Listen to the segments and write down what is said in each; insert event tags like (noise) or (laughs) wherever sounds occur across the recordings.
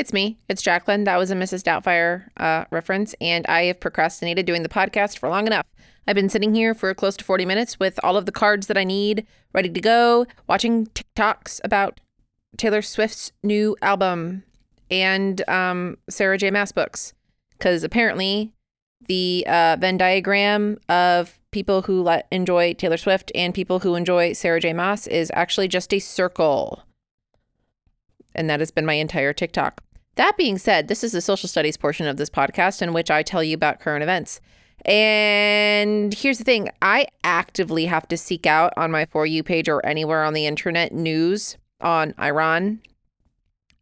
It's me. It's Jacqueline. That was a Mrs. Doubtfire uh, reference, and I have procrastinated doing the podcast for long enough. I've been sitting here for close to 40 minutes with all of the cards that I need ready to go, watching TikToks about Taylor Swift's new album and um, Sarah J. Maas books. Because apparently, the uh, Venn diagram of people who enjoy Taylor Swift and people who enjoy Sarah J. Maas is actually just a circle. And that has been my entire TikTok. That being said, this is the social studies portion of this podcast in which I tell you about current events. And here's the thing I actively have to seek out on my For You page or anywhere on the internet news on Iran,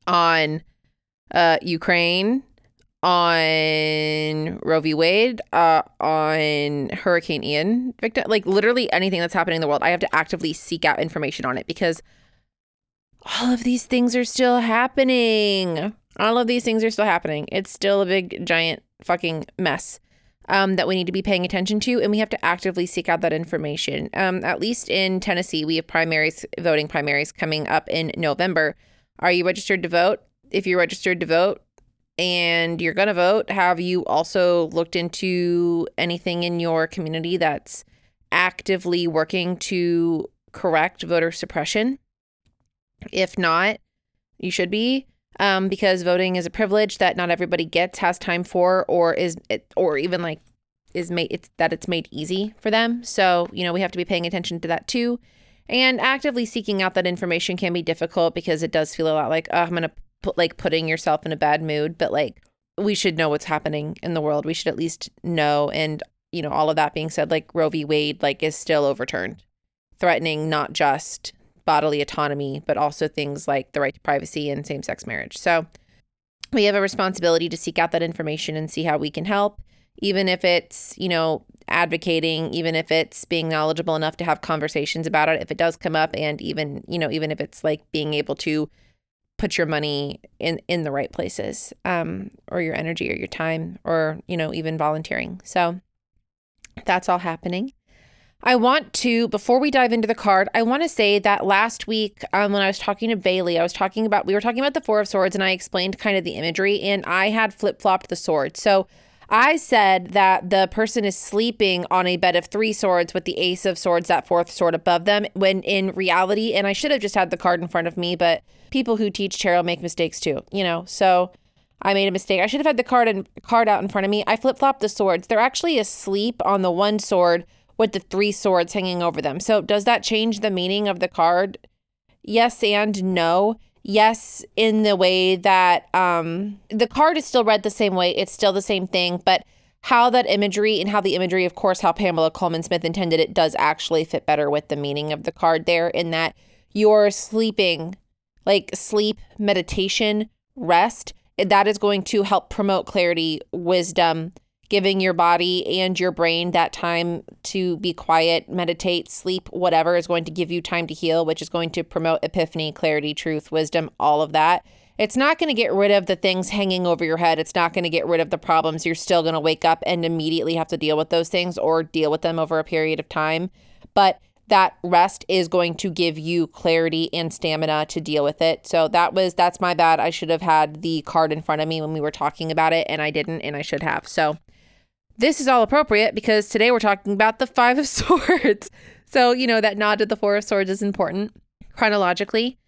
on uh, Ukraine, on Roe v. Wade, uh, on Hurricane Ian victim, like literally anything that's happening in the world. I have to actively seek out information on it because all of these things are still happening. All of these things are still happening. It's still a big, giant fucking mess um, that we need to be paying attention to, and we have to actively seek out that information. Um, at least in Tennessee, we have primaries, voting primaries coming up in November. Are you registered to vote? If you're registered to vote and you're going to vote, have you also looked into anything in your community that's actively working to correct voter suppression? If not, you should be. Um, because voting is a privilege that not everybody gets, has time for, or is it, or even like is made it's that it's made easy for them. So you know we have to be paying attention to that too, and actively seeking out that information can be difficult because it does feel a lot like oh, I'm gonna put like putting yourself in a bad mood, but like we should know what's happening in the world. We should at least know. And you know all of that being said, like Roe v. Wade like is still overturned, threatening not just bodily autonomy, but also things like the right to privacy and same sex marriage. So we have a responsibility to seek out that information and see how we can help, even if it's, you know, advocating, even if it's being knowledgeable enough to have conversations about it, if it does come up, and even, you know, even if it's like being able to put your money in in the right places um or your energy or your time or you know even volunteering so that's all happening I want to, before we dive into the card, I want to say that last week um, when I was talking to Bailey, I was talking about, we were talking about the Four of Swords and I explained kind of the imagery and I had flip flopped the sword. So I said that the person is sleeping on a bed of three swords with the Ace of Swords, that fourth sword above them, when in reality, and I should have just had the card in front of me, but people who teach tarot make mistakes too, you know? So. I made a mistake. I should have had the card and card out in front of me. I flip flopped the swords. They're actually asleep on the one sword with the three swords hanging over them. So, does that change the meaning of the card? Yes and no. Yes, in the way that um, the card is still read the same way, it's still the same thing, but how that imagery and how the imagery, of course, how Pamela Colman Smith intended it does actually fit better with the meaning of the card there, in that you're sleeping, like sleep, meditation, rest. That is going to help promote clarity, wisdom, giving your body and your brain that time to be quiet, meditate, sleep, whatever is going to give you time to heal, which is going to promote epiphany, clarity, truth, wisdom, all of that. It's not going to get rid of the things hanging over your head. It's not going to get rid of the problems. You're still going to wake up and immediately have to deal with those things or deal with them over a period of time. But that rest is going to give you clarity and stamina to deal with it. So that was that's my bad. I should have had the card in front of me when we were talking about it and I didn't and I should have. So this is all appropriate because today we're talking about the Five of (laughs) Swords. So, you know, that nod to the Four of Swords is important chronologically.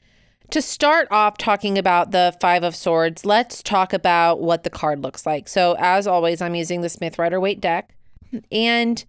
To start off talking about the Five of Swords, let's talk about what the card looks like. So, as always, I'm using the Smith Rider Waite deck. And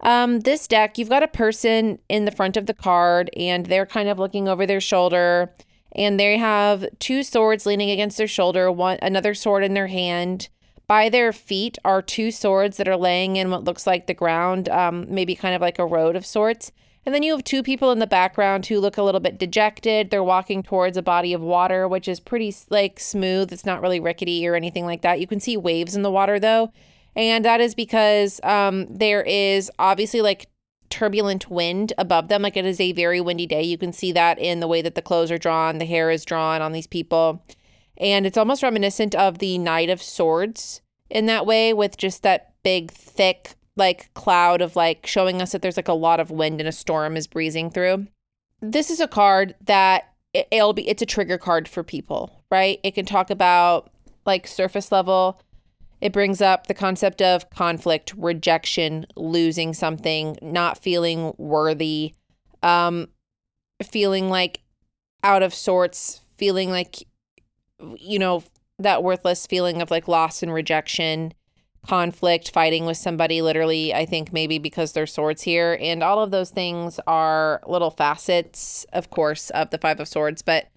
um, this deck, you've got a person in the front of the card, and they're kind of looking over their shoulder, and they have two swords leaning against their shoulder, one another sword in their hand. By their feet are two swords that are laying in what looks like the ground, um, maybe kind of like a road of sorts. And then you have two people in the background who look a little bit dejected. They're walking towards a body of water, which is pretty like smooth. It's not really rickety or anything like that. You can see waves in the water though. And that is because um, there is obviously like turbulent wind above them. Like it is a very windy day. You can see that in the way that the clothes are drawn, the hair is drawn on these people. And it's almost reminiscent of the Knight of Swords in that way, with just that big, thick, like cloud of like showing us that there's like a lot of wind and a storm is breezing through. This is a card that it, it'll be it's a trigger card for people, right? It can talk about like surface level. It brings up the concept of conflict, rejection, losing something, not feeling worthy, um, feeling like out of sorts, feeling like, you know, that worthless feeling of like loss and rejection, conflict, fighting with somebody, literally, I think maybe because there's swords here. And all of those things are little facets, of course, of the Five of Swords. But,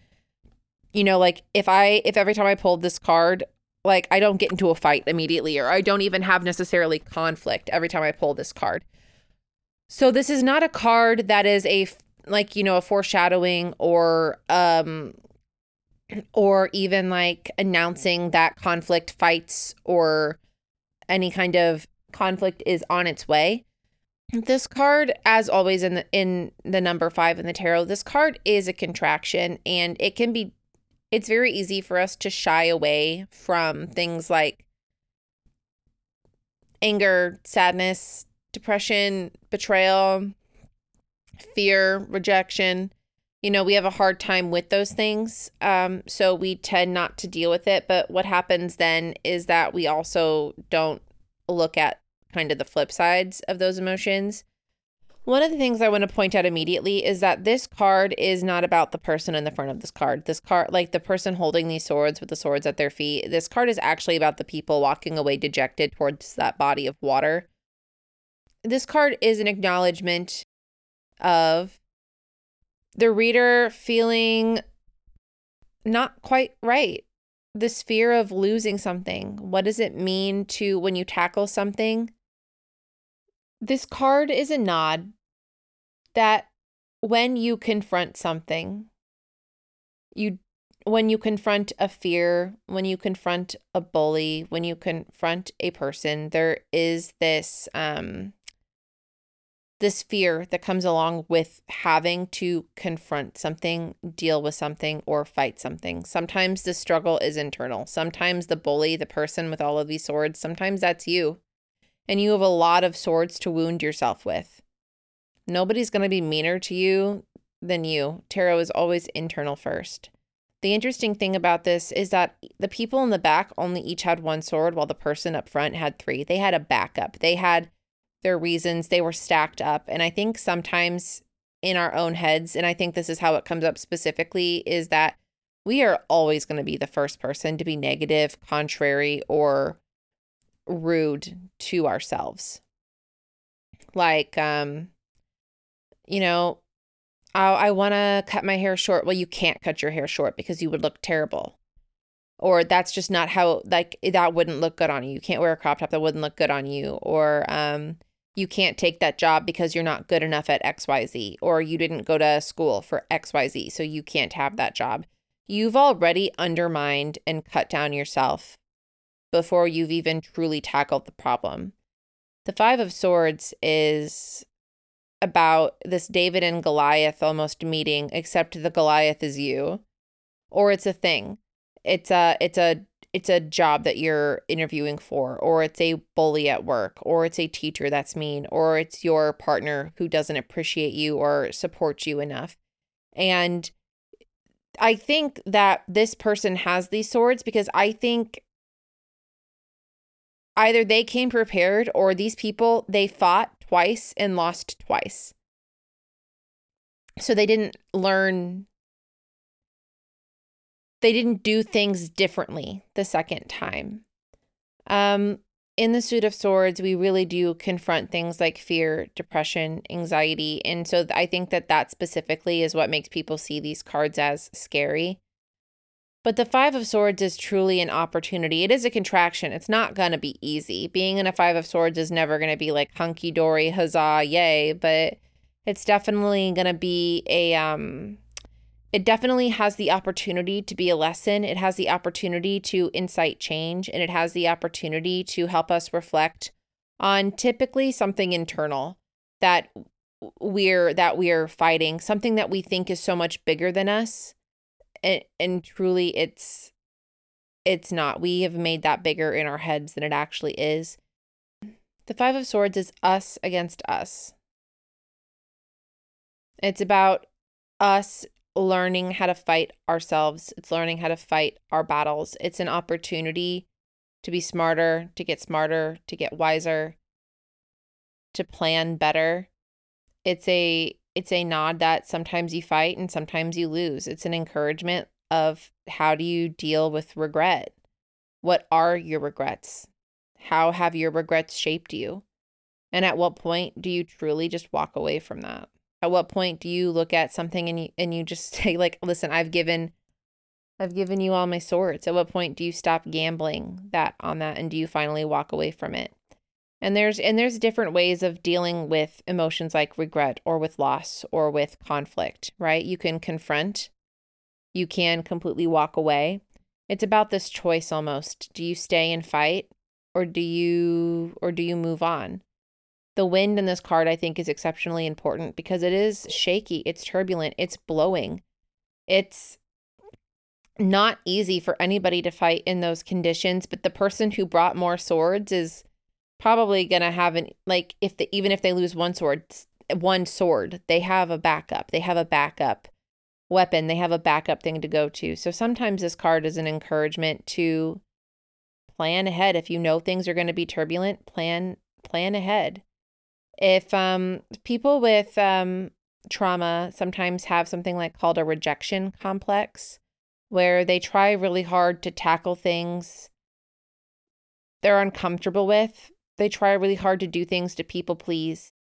you know, like if I, if every time I pulled this card, like I don't get into a fight immediately, or I don't even have necessarily conflict every time I pull this card. So this is not a card that is a like you know a foreshadowing or um or even like announcing that conflict fights or any kind of conflict is on its way. This card, as always in the in the number five in the tarot, this card is a contraction and it can be it's very easy for us to shy away from things like anger, sadness, depression, betrayal, fear, rejection. You know, we have a hard time with those things. Um, so we tend not to deal with it. But what happens then is that we also don't look at kind of the flip sides of those emotions. One of the things I want to point out immediately is that this card is not about the person in the front of this card. This card, like the person holding these swords with the swords at their feet, this card is actually about the people walking away dejected towards that body of water. This card is an acknowledgement of the reader feeling not quite right. This fear of losing something. What does it mean to when you tackle something? This card is a nod that when you confront something, you when you confront a fear, when you confront a bully, when you confront a person, there is this um this fear that comes along with having to confront something, deal with something, or fight something. Sometimes the struggle is internal. Sometimes the bully, the person with all of these swords, sometimes that's you and you have a lot of swords to wound yourself with. Nobody's going to be meaner to you than you. Tarot is always internal first. The interesting thing about this is that the people in the back only each had one sword while the person up front had three. They had a backup. They had their reasons. They were stacked up. And I think sometimes in our own heads, and I think this is how it comes up specifically, is that we are always going to be the first person to be negative, contrary, or rude to ourselves. Like, um, you know, I, I want to cut my hair short. Well, you can't cut your hair short because you would look terrible. Or that's just not how, like, that wouldn't look good on you. You can't wear a crop top that wouldn't look good on you. Or, um, you can't take that job because you're not good enough at XYZ. Or you didn't go to school for XYZ. So you can't have that job. You've already undermined and cut down yourself before you've even truly tackled the problem. The Five of Swords is about this David and Goliath almost meeting, except the Goliath is you, or it's a thing. It's a it's a it's a job that you're interviewing for, or it's a bully at work, or it's a teacher that's mean, or it's your partner who doesn't appreciate you or support you enough. And I think that this person has these swords because I think either they came prepared or these people they fought twice and lost twice. So they didn't learn they didn't do things differently the second time. Um in the suit of swords we really do confront things like fear, depression, anxiety, and so I think that that specifically is what makes people see these cards as scary but the Five of Swords is truly an opportunity. It is a contraction. It's not going to be easy. Being in a Five of Swords is never going to be like hunky dory, huzzah, yay. But it's definitely going to be a, um, it definitely has the opportunity to be a lesson. It has the opportunity to incite change and it has the opportunity to help us reflect on typically something internal that we're that we're fighting, something that we think is so much bigger than us and, and truly it's it's not. We have made that bigger in our heads than it actually is. The five of swords is us against us. It's about us learning how to fight ourselves. It's learning how to fight our battles. It's an opportunity to be smarter, to get smarter, to get wiser, to plan better. It's a it's a nod that sometimes you fight and sometimes you lose. It's an encouragement of how do you deal with regret? What are your regrets? How have your regrets shaped you? And at what point do you truly just walk away from that? At what point do you look at something and you and you just (laughs) say like, "Listen, I've given I've given you all my swords." At what point do you stop gambling that on that and do you finally walk away from it? And there's and there's different ways of dealing with emotions like regret or with loss or with conflict, right? You can confront, you can completely walk away. It's about this choice almost. Do you stay and fight or do you or do you move on? The wind in this card I think is exceptionally important because it is shaky, it's turbulent, it's blowing. It's not easy for anybody to fight in those conditions, but the person who brought more swords is probably going to have an like if they even if they lose one sword one sword they have a backup they have a backup weapon they have a backup thing to go to. So sometimes this card is an encouragement to plan ahead. If you know things are going to be turbulent plan plan ahead if um people with um trauma sometimes have something like called a rejection complex where they try really hard to tackle things they're uncomfortable with they try really hard to do things to people please.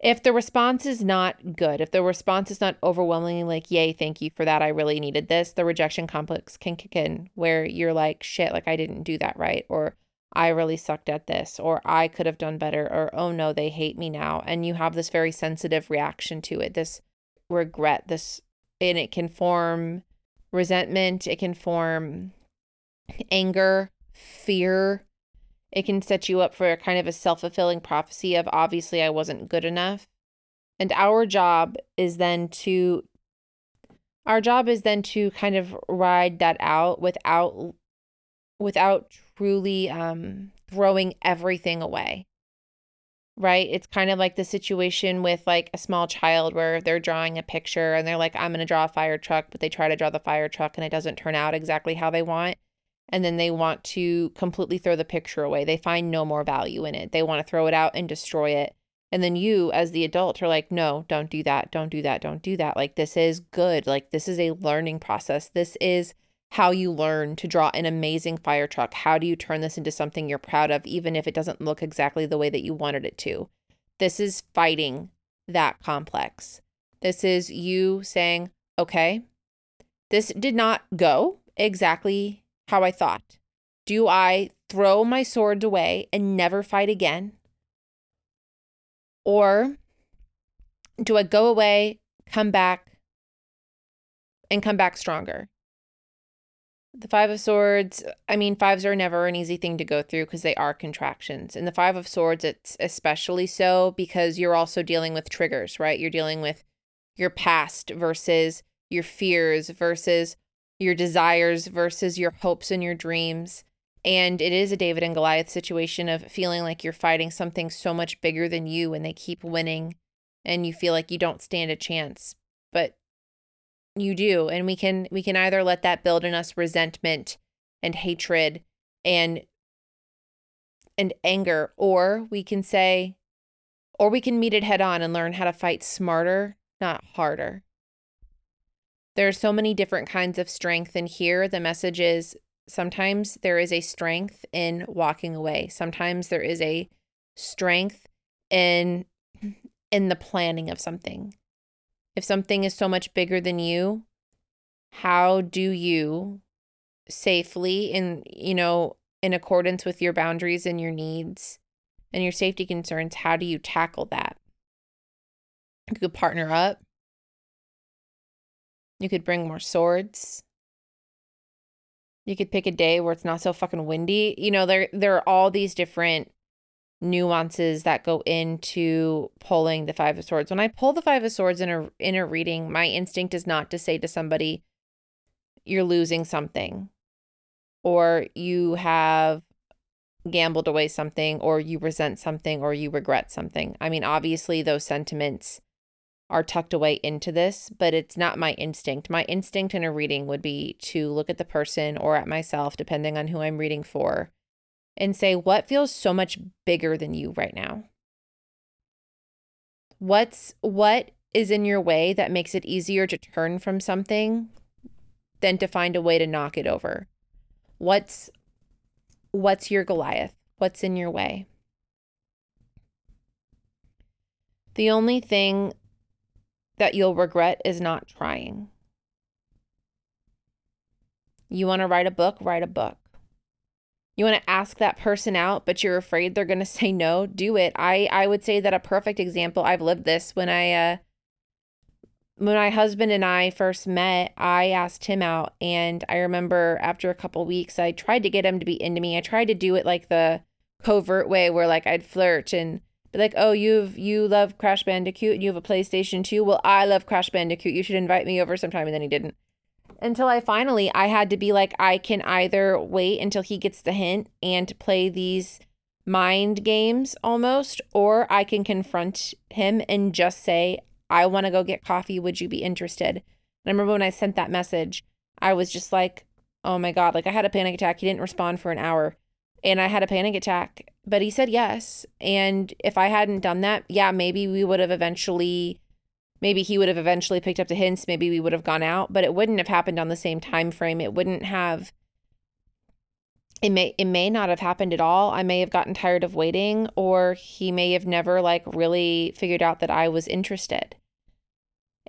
If the response is not good, if the response is not overwhelmingly like, yay, thank you for that, I really needed this, the rejection complex can kick in where you're like, shit, like I didn't do that right. Or I really sucked at this, or I could have done better, or oh no, they hate me now. And you have this very sensitive reaction to it, this regret, this, and it can form resentment, it can form anger, fear, it can set you up for a kind of a self fulfilling prophecy of obviously I wasn't good enough. And our job is then to our job is then to kind of ride that out without without truly um throwing everything away right it's kind of like the situation with like a small child where they're drawing a picture and they're like i'm going to draw a fire truck but they try to draw the fire truck and it doesn't turn out exactly how they want and then they want to completely throw the picture away. They find no more value in it. They want to throw it out and destroy it. And then you, as the adult, are like, no, don't do that. Don't do that. Don't do that. Like, this is good. Like, this is a learning process. This is how you learn to draw an amazing fire truck. How do you turn this into something you're proud of, even if it doesn't look exactly the way that you wanted it to? This is fighting that complex. This is you saying, okay, this did not go exactly how I thought. Do I throw my swords away and never fight again? Or do I go away, come back, and come back stronger? The Five of Swords, I mean, fives are never an easy thing to go through because they are contractions. And the Five of Swords, it's especially so because you're also dealing with triggers, right? You're dealing with your past versus your fears versus your desires versus your hopes and your dreams. And it is a David and Goliath situation of feeling like you're fighting something so much bigger than you and they keep winning and you feel like you don't stand a chance. But you do. And we can we can either let that build in us resentment and hatred and and anger, or we can say, or we can meet it head on and learn how to fight smarter, not harder. There are so many different kinds of strength. And here the message is sometimes there is a strength in walking away. Sometimes there is a strength in in the planning of something. If something is so much bigger than you, how do you safely in you know in accordance with your boundaries and your needs and your safety concerns, how do you tackle that? You could partner up. You could bring more swords. You could pick a day where it's not so fucking windy. You know, there there are all these different nuances that go into pulling the five of swords. When I pull the five of swords in a in a reading, my instinct is not to say to somebody you're losing something or you have gambled away something or you resent something or you regret something. I mean, obviously those sentiments are tucked away into this, but it's not my instinct. My instinct in a reading would be to look at the person or at myself, depending on who I'm reading for, and say, what feels so much bigger than you right now? What's what is in your way that makes it easier to turn from something than to find a way to knock it over? What's what's your Goliath? What's in your way? The only thing that you'll regret is not trying. You want to write a book? Write a book. You want to ask that person out, but you're afraid they're going (laughs) to say no? Do it. I I would say that a perfect example. I've lived this when I uh when my husband and I first met, I asked him out and I remember after a couple weeks I tried to get him to be into me. I tried to do it like the covert way where like I'd flirt and be like, "Oh, you've you love Crash Bandicoot and you have a PlayStation 2. Well, I love Crash Bandicoot. You should invite me over sometime." And then he didn't. Until I finally I had to be like, I can either wait until he gets the hint and play these mind games almost, or I can confront him and just say, I want to go get coffee. Would you be interested? And I remember when I sent that message, I was just like, oh my God, like I had a panic attack. He didn't respond for an hour and I had a panic attack, but he said yes. And if I hadn't done that, yeah, maybe we would have eventually maybe he would have eventually picked up the hints, maybe we would have gone out, but it wouldn't have happened on the same time frame. It wouldn't have it may it may not have happened at all. I may have gotten tired of waiting or he may have never like really figured out that I was interested.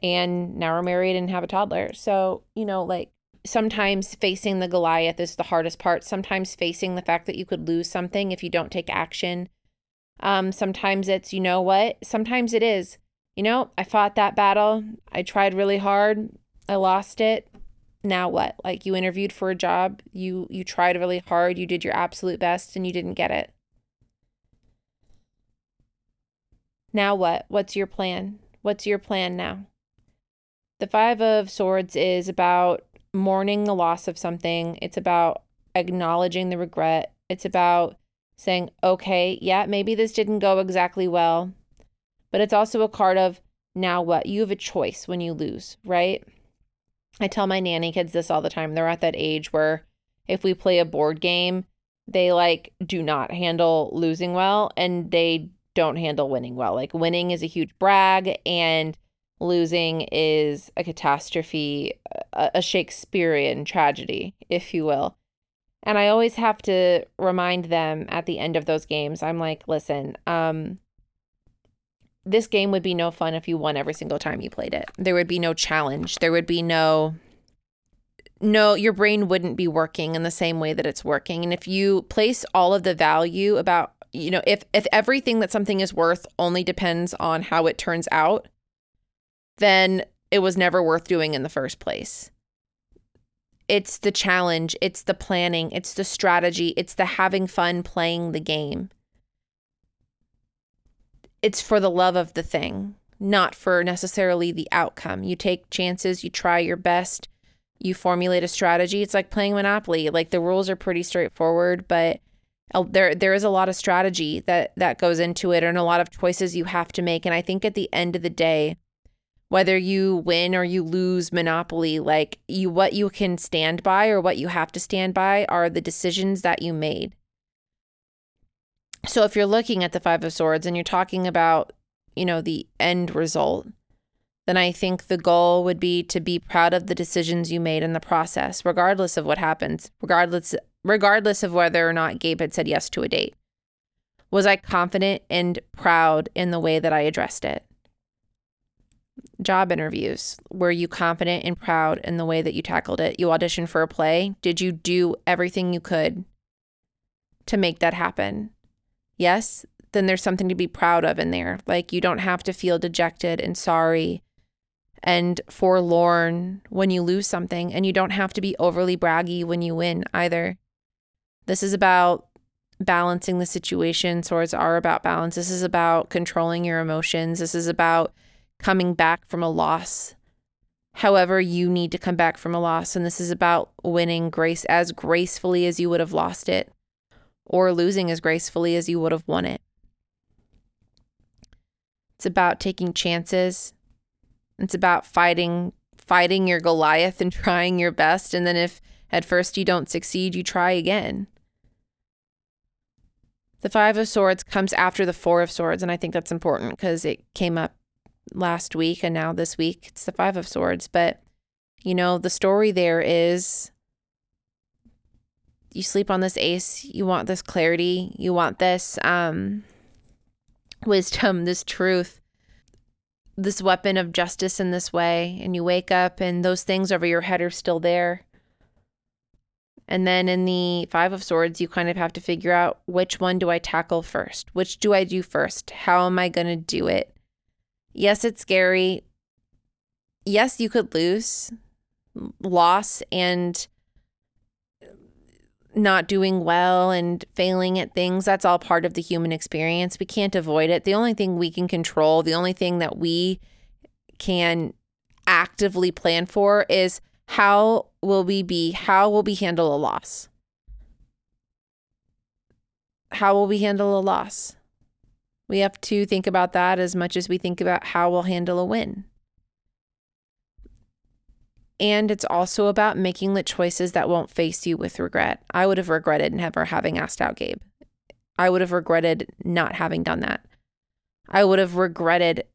And now we're married and have a toddler. So, you know, like sometimes facing the Goliath is the hardest part. Sometimes facing the fact that you could lose something if you don't take action. Um sometimes it's, you know what? Sometimes it is. You know, I fought that battle. I tried really hard. I lost it. Now what? Like you interviewed for a job. You you tried really hard. You did your absolute best and you didn't get it. Now what? What's your plan? What's your plan now? The five of swords is about mourning the loss of something. It's about acknowledging the regret. It's about saying okay yeah maybe this didn't go exactly well but it's also a card of now what you have a choice when you lose right I tell my nanny kids this all the time. They're at that age where if we play a board game, they like do not handle losing well and they don't handle winning well. Like winning is a huge brag and losing is a catastrophe, a, Shakespearean tragedy, if you will. And I always have to remind them at the end of those games, I'm like, listen, um, this game would be no fun if you won every single time you played it. There would be no challenge. There would be no no your brain wouldn't be working in the same way that it's working. And if you place all of the value about, you know, if if everything that something is worth only depends on how it turns out, then it was never worth doing in the first place. It's the challenge, it's the planning, it's the strategy, it's the having fun playing the game it's for the love of the thing, not for necessarily the outcome. You take chances, you try your best, you formulate a strategy. It's like playing Monopoly. Like the rules are pretty straightforward, but uh, there there is a lot of strategy that that goes into it and a lot of choices you have to make and I think at the end of the day whether you win or you lose monopoly like you what you can stand by or what you have to stand by are the decisions that you made so if you're looking at the Five of Swords and you're talking about, you know, the end result, then I think the goal would be to be proud of the decisions you made in the process, regardless of what happens, regardless regardless of whether or not Gabe had said yes to a date. Was I confident and proud in the way that I addressed it? Job interviews. Were you confident and proud in the way that you tackled it? You auditioned for a play. Did you do everything you could to make that happen? Yes, then there's something to be proud of in there. Like you don't have to feel dejected and sorry and forlorn when you lose something, and you don't have to be overly braggy when you win either. This is about balancing the situation. Swords are about balance. This is about controlling your emotions. This is about coming back from a loss. However, you need to come back from a loss. And this is about winning grace as gracefully as you would have lost it or losing as gracefully as you would have won it. It's about taking chances It's about fighting fighting your Goliath and (laughs) trying your best and then if at first you don't succeed, you try again. The 5 of swords comes after the 4 of swords and I think that's important because it came up last week and now this week it's the 5 of swords, but you know, the story there is you sleep on this ace, you want this clarity, you want this um wisdom, (laughs) this truth, this weapon of justice in this way, and you wake up and those things over your head are still there. And then in the Five of Swords, you kind of have to figure out which one do I tackle first? Which do I do first? How am I going to do it? Yes, it's scary. Yes, you could lose, loss, and not doing well and failing at things. That's all part of the human experience. We can't avoid it. The only thing we can control, the only thing that we can actively plan for is how will we be, how will we handle a loss? How will we handle a loss? We have to think about that as much as we think about how we'll handle a win. And it's also about making the choices that won't face you with regret. I would have regretted never having asked out Gabe. I would have regretted not having done that. I would have regretted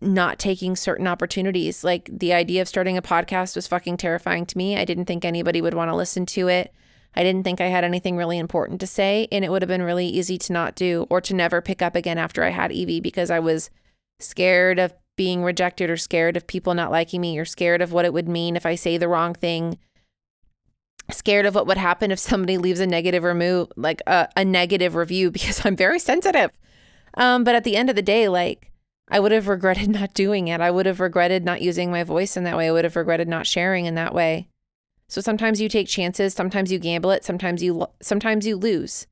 not taking certain opportunities. Like the idea of starting a podcast was fucking terrifying to me. I didn't think anybody would want to listen to it. I didn't think I had anything really important to say, and it would have been really easy to not do or to never pick up again after I had Evie because I was scared of being rejected or scared of people not liking me or scared of what it would mean if I say the wrong thing scared of what would happen if somebody leaves a negative remove like a, a negative review (laughs) because I'm very sensitive. Um, but at the end of the day, like I would have regretted (laughs) not doing it. I would have regretted not using my voice in that way. I would have regretted not sharing in that way. So sometimes you take chances, sometimes you gamble it, sometimes you sometimes you lose.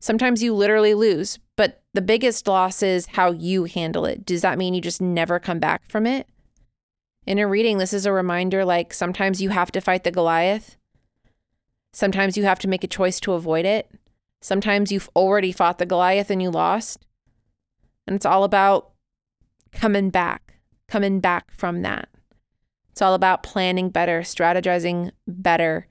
Sometimes you literally lose, but the biggest loss is how you handle it. Does that mean you just never come back from it? In a reading, this is a reminder like sometimes you have to fight the Goliath. Sometimes you have to make a choice to avoid it. Sometimes you've already fought the Goliath and you lost. And it's all about coming back, coming back from that. It's all about planning better, strategizing better,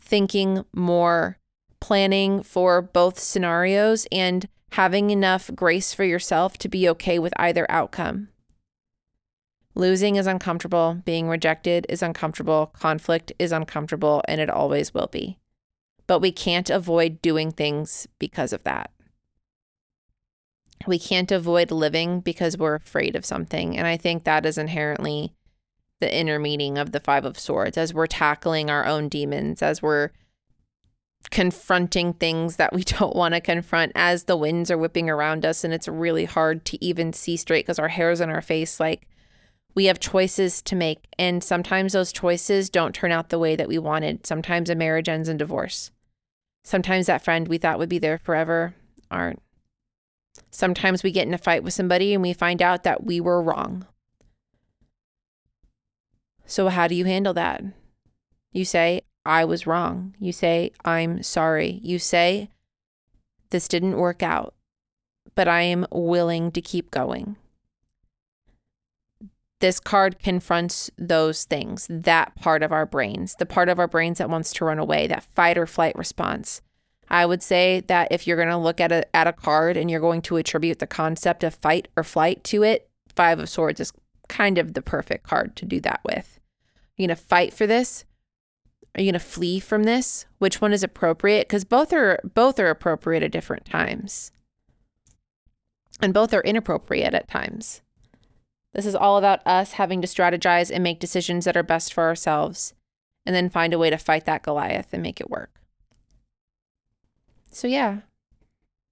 thinking more, planning for both scenarios and having enough grace for yourself to be okay with either outcome. Losing is uncomfortable, being rejected is uncomfortable, conflict is uncomfortable, and it always will be. But we can't avoid doing things because of that. We can't avoid living because we're afraid of something. And I think that is inherently the inner meaning of the Five of Swords as we're tackling our own demons, as we're confronting things that we (laughs) don't want to confront as the winds are whipping around us and it's really hard to even see straight because our hair's in our face like we have choices to make and sometimes those choices don't turn out the way that we wanted. Sometimes a marriage ends in divorce. Sometimes that friend we thought would be there forever aren't. Sometimes we get in a fight with somebody and we find out that we were wrong. So how do you handle that? You say I was wrong. You say, I'm sorry. You say, this didn't work out, but I am willing to keep going. This card confronts those things, that part of our brains, the part of our brains that wants to run away, that fight or flight response. I would say that if you're going to look at a, at a card and you're going to attribute the concept of fight or flight to it, Five of Swords is kind of the perfect card to do that with. You're going to fight for this are you going to flee from this? Which one is appropriate? Because both are both are appropriate at different times, and both are inappropriate at times. This is all about us having to strategize and make decisions that are best for ourselves, and then find a way to fight that Goliath and make it work. So yeah,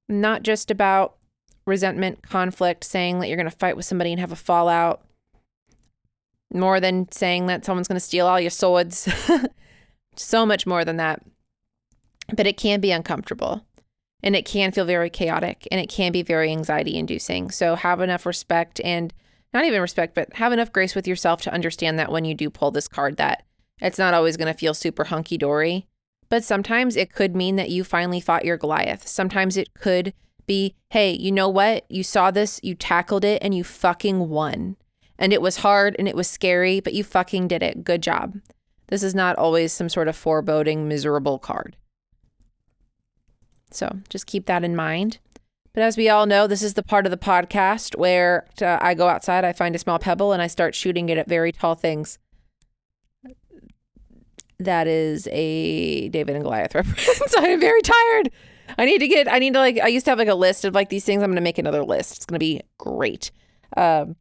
not just about resentment, conflict, saying that you're going to fight with somebody and have a fallout more than saying that someone's going to steal all your swords. (laughs) so much more than that. But it can be uncomfortable and it can feel very chaotic and it can be very anxiety inducing. So have enough respect and not even respect, but have enough grace with yourself to understand that when you do pull this card, that it's not always going to feel super hunky dory. But sometimes it could mean that you finally fought your Goliath. Sometimes it could be, hey, you know what? You saw this, you tackled it, and you fucking won. And it was hard and it was scary, but you fucking did it. Good job. This is not always some sort of foreboding, miserable card. So just keep that in mind. But as we all know, this is the part of the podcast where uh, I go outside, I find a small pebble, and I start shooting it at very tall things. That is a David and Goliath (laughs) reference. I am very tired. I need to get, I need to like, I used to have like a list of like these things. I'm going to make another list. It's going to be great. Um,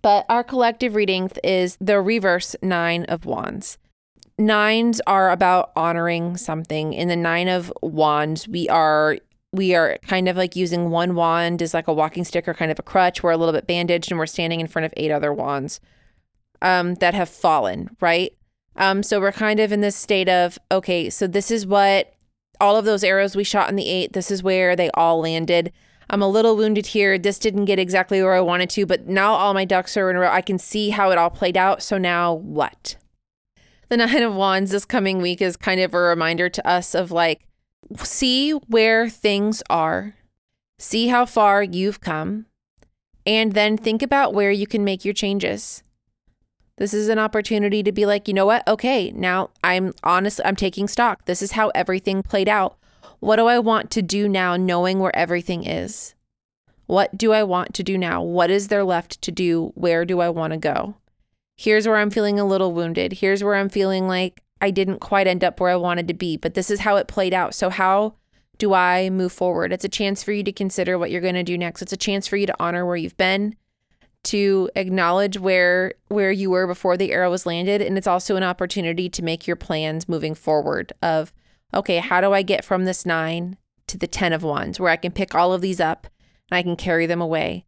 but our collective reading is the reverse nine of wands. Nines are about honoring something. In the nine of wands, we are we are kind of like using one wand as like a walking stick or kind of a crutch. We're a little bit bandaged and we're standing in front of eight other wands um, that have fallen, right? Um, so we're kind of in this state of, okay, so this is what all of those arrows we shot in the eight, this is where they all landed. I'm a little wounded here. This didn't get exactly where I wanted to, but now all my ducks are in a row. I can see how it all played out. So now what? The Nine of Wands this coming week is kind of a reminder to us of like, see where things are, see how far you've come, and then think about where you can make your changes. This is an opportunity to be like, you know what? Okay, now I'm honestly, I'm taking stock. This is how everything played out. What do I want to do now, knowing where everything is? What do I want to do now? What is there left to do? Where do I want to go? Here's where I'm feeling a little wounded. Here's where I'm feeling like I didn't quite end up where I wanted to be, but this is how it played out. So, how do I move forward? It's a chance for you to consider what you're going to do next. It's a chance for you to honor where you've been, to acknowledge where where you were before the arrow was landed, and it's also an opportunity to make your plans moving forward of okay, how do I get from this 9 to the 10 of wands where I can pick all of these up and I can carry them away.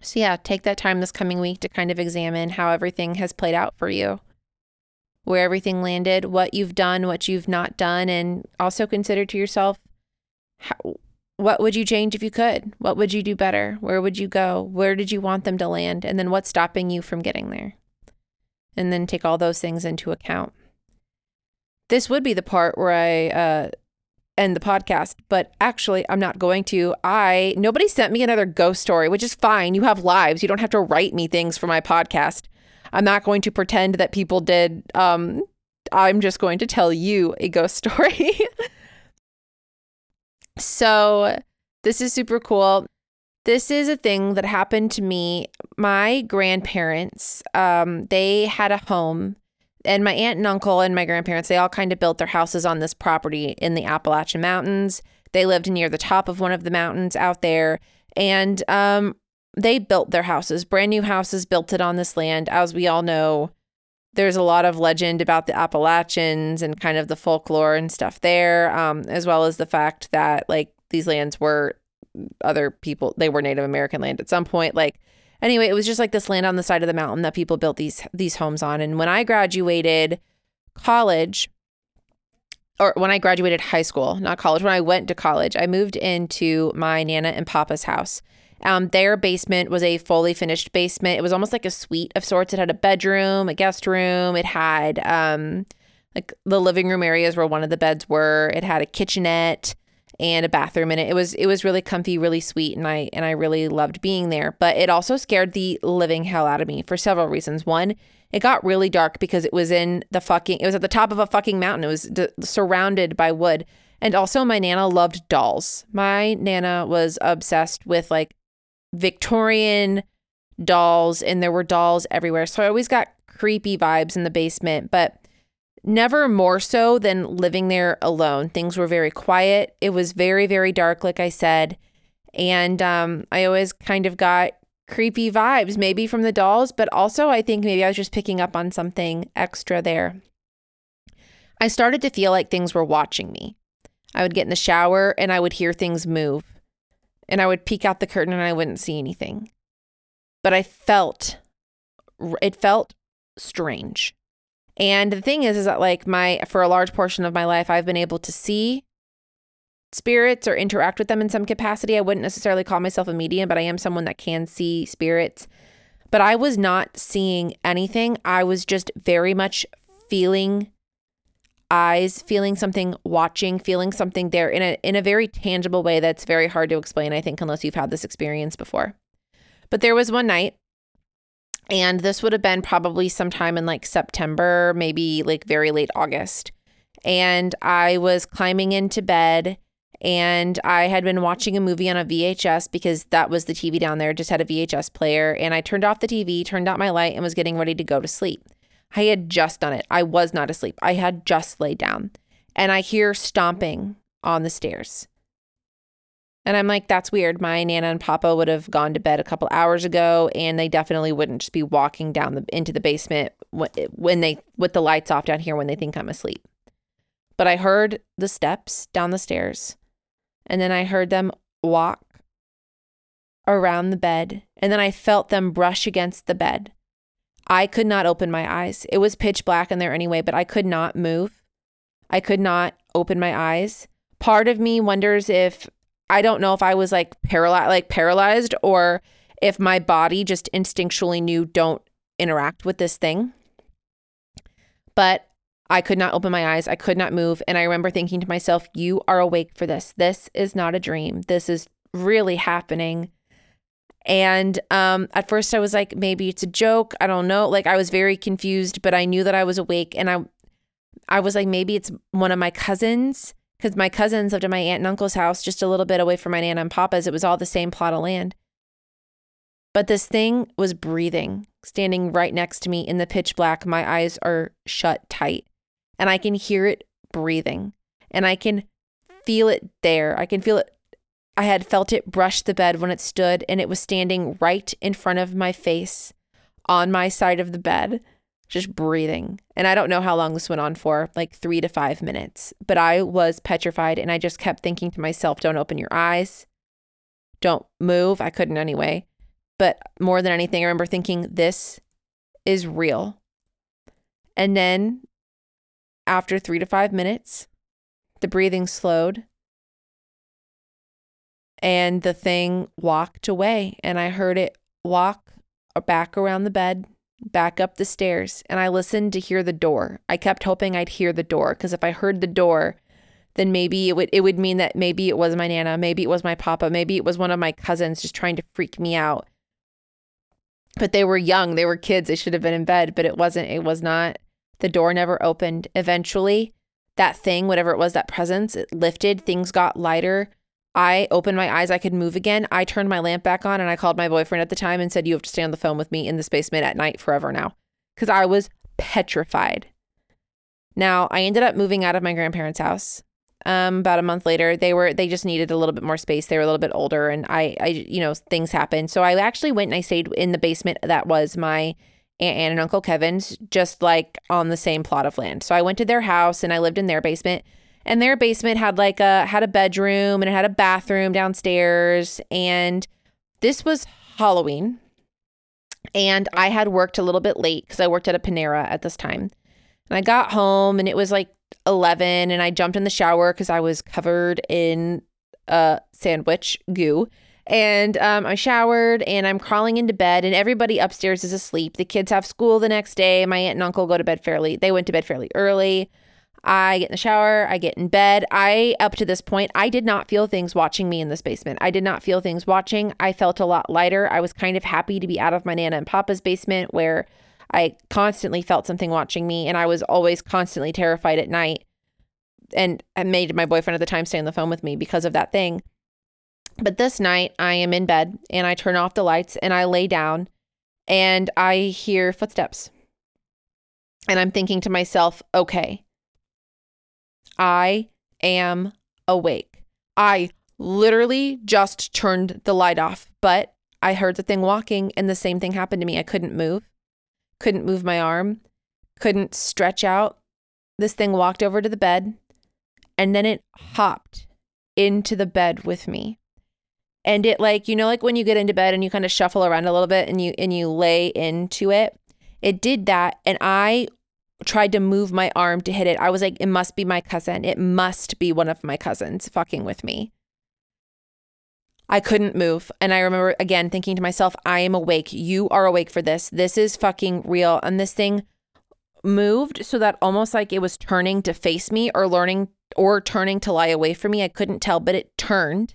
So yeah, take that time this coming week to kind of examine how everything has played out for you where everything landed, what you've done, what you've not done, and also consider to yourself how, what would you change if you could? What would you do better? Where would you go? Where did you want them to land? And then what's stopping you from getting there? And then take all those things into account. This would be the part where I uh, end the podcast, but actually, I'm not going to. I nobody sent me another ghost story, which is fine. You have lives. You don't have to write me things for my podcast. I'm not going to pretend that people did. Um, I'm just going to tell you a ghost (laughs) story. so, this is super cool. This is a thing that happened to me. My grandparents, um, they had a home, and my aunt and uncle and my grandparents, they all kind of built their houses on this property in the Appalachian Mountains. They lived near the top of one of the mountains out there. And um, they built their houses, brand new houses, built it on this land. As we all know, there's a lot of legend about the Appalachians and kind of the folklore and stuff there, um, as well as the fact that like these lands were other people, they were Native American land at some point. Like, anyway, it was just like this land on the side of the mountain that people built these these homes on. And when I graduated college, or when I graduated high school, not college, when I went to college, I moved into my Nana and Papa's house. Um, their basement was a fully finished basement. It was almost like a suite of sorts. It had a bedroom, a guest room. It had um, like the living room areas where one of the beds were. It had a kitchenette and a bathroom in it. It was it was really comfy, really sweet, and I and I really loved being there. But it also scared the living hell out of me for several reasons. One, it got really dark because it was in the fucking it was at the top of a fucking mountain. It was d- surrounded by wood. And also my nana loved dolls. My nana was obsessed with like Victorian dolls, and there were dolls everywhere. So I always got creepy vibes in the basement, but never more so than living there alone. Things were very quiet. It was very, very dark, like I said. And um, I always kind of got creepy vibes, maybe from the dolls, but also I think maybe I was just picking up on something extra there. I started to feel like things were watching me. I would get in the shower and I would hear things move and I would peek out the curtain and I wouldn't see anything. But I felt it felt strange. And the thing is is that like my for a large portion of my life I've been able to see spirits or interact with them in some capacity. I wouldn't necessarily call myself a medium, but I am someone that can see spirits. But I was not seeing anything. I was just very much feeling eyes, feeling something, watching, feeling something there in a in a very tangible way that's very hard to explain, I think, unless you've had this experience before. But there was one night, and this would have been probably sometime in like September, maybe like very late August. And I was climbing into bed and I had been watching a movie on a VHS because that was the TV down there, just had a VHS player. And I turned off the TV, turned out my light, and was getting ready to go to sleep. I had just done it. I was not asleep. I had just laid down. And I hear stomping on the stairs. And I'm like, that's weird. My Nana and Papa would have gone to bed a couple hours ago, and they definitely wouldn't just be walking down the, into the basement when they with the lights off down here when they think I'm asleep. But I heard the steps down the stairs, and then I heard them walk around the bed, and then I felt them brush against the bed. I could not open my eyes. It was pitch black in there anyway, but I could not move. I could not open my eyes. Part of me wonders if I don't know if I was like paralyzed like paralyzed or if my body just instinctually knew don't interact with this thing. But I could not open my eyes. I could not move. And I remember thinking to myself, you are awake for this. This is not a dream. This is really happening. And um, at first I was like, maybe it's a joke. I don't know. Like I was very confused, but I knew that I was awake. And I I was like, maybe it's one of my cousins. Because my cousins lived at my aunt and uncle's house just a little bit away from my Nana and Papa's. It was all the same plot of land. But this thing was breathing, standing right next to me in the pitch black. My eyes are shut tight and I can hear it breathing and I can feel it there. I can feel it. I had felt it brush the bed when it stood and it was standing right in front of my face on my side of the bed, just breathing. And I don't know how long this went on for, like three to five minutes, but I was petrified and I just kept thinking to myself, don't open your eyes, don't move. I couldn't anyway. But more than anything, I remember thinking, this is real. And then after three to five minutes, the breathing slowed and the thing walked away. And I heard it walk back around the bed, back up the stairs. And I listened to hear the door. I kept hoping I'd hear the door because if I heard the door, then maybe it would it would mean that maybe it was my nana, maybe it was my papa, maybe it was one of my cousins just trying to freak me out. But they were young, they were kids, they should have been in bed, but it wasn't. It was not. The door never opened. Eventually, that thing, whatever it was, that presence, it lifted, things got lighter. I opened my eyes, I could move again. I turned my lamp back on and I called my boyfriend at the time and said, You have to stay on the phone with me in this basement at night forever now. Because I was petrified. Now, I ended up moving out of my grandparents' house. Um, about a month later, they were they just needed a little bit more space. They were a little bit older, and I, I, you know, things happened. So I actually went and I stayed in the basement that was my Aunt and Uncle Kevin's, just like on the same plot of land. So I went to their house and I lived in their basement. And their basement had like a had a bedroom and it had a bathroom downstairs. And this was Halloween. And I had worked a little bit late because I worked at a Panera at this time. And I got home and it was like 11 and I jumped in the shower because I was covered in a sandwich goo. And um, I showered and I'm crawling into bed, and everybody upstairs is asleep. The kids have school the next day. My aunt and uncle go to bed fairly, they went to bed fairly early. I get in the shower, I get in bed. I, up to this point, I did not feel things watching me in this basement. I did not feel things watching. I felt a lot lighter. I was kind of happy to be out of my Nana and Papa's basement where I constantly felt something watching me and I was always constantly terrified at night. And I made my boyfriend at the time stay on the phone with me because of that thing. But this night, I am in bed and I turn off the lights and I lay down and I hear footsteps. And I'm thinking to myself, okay, I am awake. I literally just turned the light off, but I heard the thing walking and the same thing happened to me. I couldn't move, couldn't move my arm, couldn't stretch out. This thing walked over to the bed and then it hopped into the bed with me and it like you know like when you get into bed and you kind of shuffle around a little bit and you and you lay into it it did that and i tried to move my arm to hit it i was like it must be my cousin. It must be one of my cousins fucking with me. I couldn't move and i remember again thinking to myself i am awake. You are awake for this. This is fucking real. And this thing moved so that almost like it was turning to face me or learning or turning to lie away from me. I couldn't tell but it turned.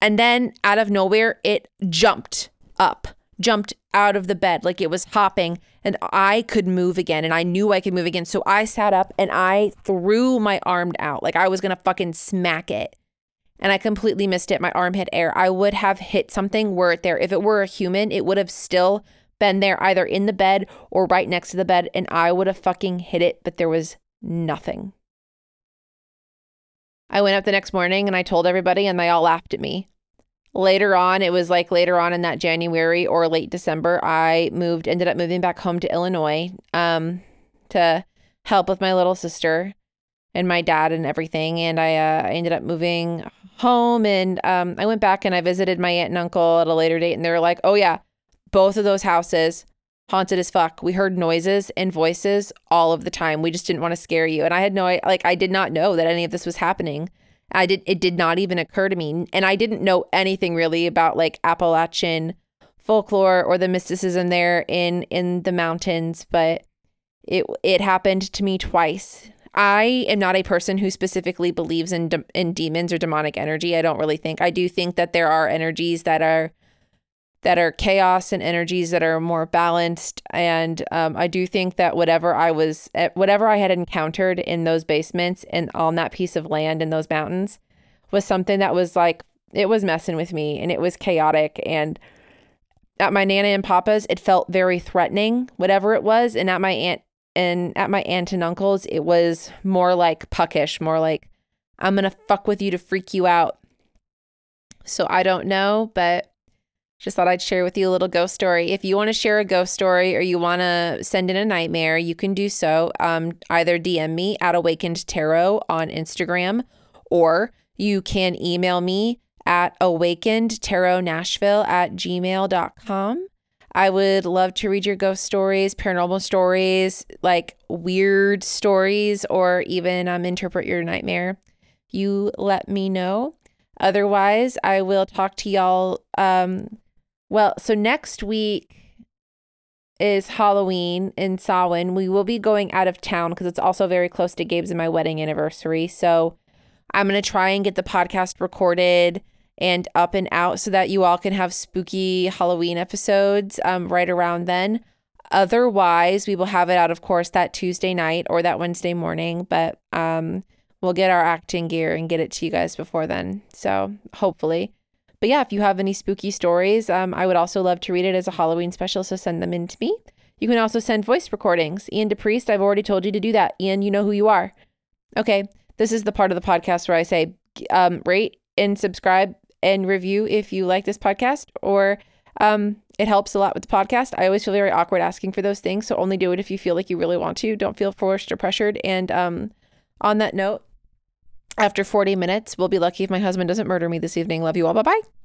And then out of nowhere, it jumped up, jumped out of the bed like it was hopping, and I could move again. And I knew I could move again. So I sat up and I threw my arm out like I was going to fucking smack it. And I completely missed it. My arm hit air. I would have hit something were it there. If it were a human, it would have still been there either in the bed or right next to the bed, and I would have fucking hit it, but there was nothing. I went up the next morning and I told everybody, and they all laughed at me. Later on, it was like later on in that January or late December, I moved, ended up moving back home to Illinois um, to help with my little sister and my dad and everything. And I, uh, ended up moving home and um, I went back and I visited my aunt and uncle at a later date. And they were like, oh, yeah, both of those houses haunted as fuck. We heard noises and voices all of the time. We just didn't want to scare you. And I had no like I did not know that any of this was happening. I did it did not even occur to me. And I didn't know anything really about like Appalachian folklore or the mysticism there in in the mountains, but it it happened to me twice. I am not a person who specifically believes in de- in demons or demonic energy. I don't really think. I do think that there are energies that are that are chaos and energies that are more balanced. And um, I do think that whatever I was, eh, whatever I had encountered in those basements and on that piece of land in those mountains was something that was like, it was messing with me and it was chaotic. And at my Nana and Papa's, it felt very threatening, whatever it was. And at my aunt and at my aunt and uncle's, it was more like puckish, more like, I'm going to fuck with you to freak you out. So I don't know, but just thought I'd share with you a little ghost story. If you want to share a ghost story or you want to send in a nightmare, you can do so. Um, either DM me at Awakened Tarot on Instagram, or you can email me at awakened tarot nashville at gmail.com. I would love to read your ghost stories, paranormal stories, like weird stories, or even um, interpret your nightmare. You let me know. Otherwise, I will talk to y'all um, well, so next week is Halloween in Samhain. We will be going out of town because it's also very close to Gabe's and my wedding anniversary. So I'm going to try and get the podcast recorded and up and out so that you all can have spooky Halloween episodes um, right around then. Otherwise, we will have it out, of course, that Tuesday night or that Wednesday morning, but um, we'll get our acting gear and get it to you guys before then. So hopefully. But yeah, if you have any spooky stories, um, I would also love to read it as a Halloween special, so send them in to me. You can also send voice recordings. Ian DePriest, I've already told you to do that. Ian, you know who you are. Okay, this is the part of the podcast where I say um, rate and subscribe and review if you like this podcast, or um, it helps a lot with the podcast. I always feel very awkward asking for those things, so only do it if you feel like you really want to. Don't feel forced or pressured. And um, on that note, after 40 minutes, we'll be lucky if my husband doesn't murder me this evening. Love you all. Bye bye.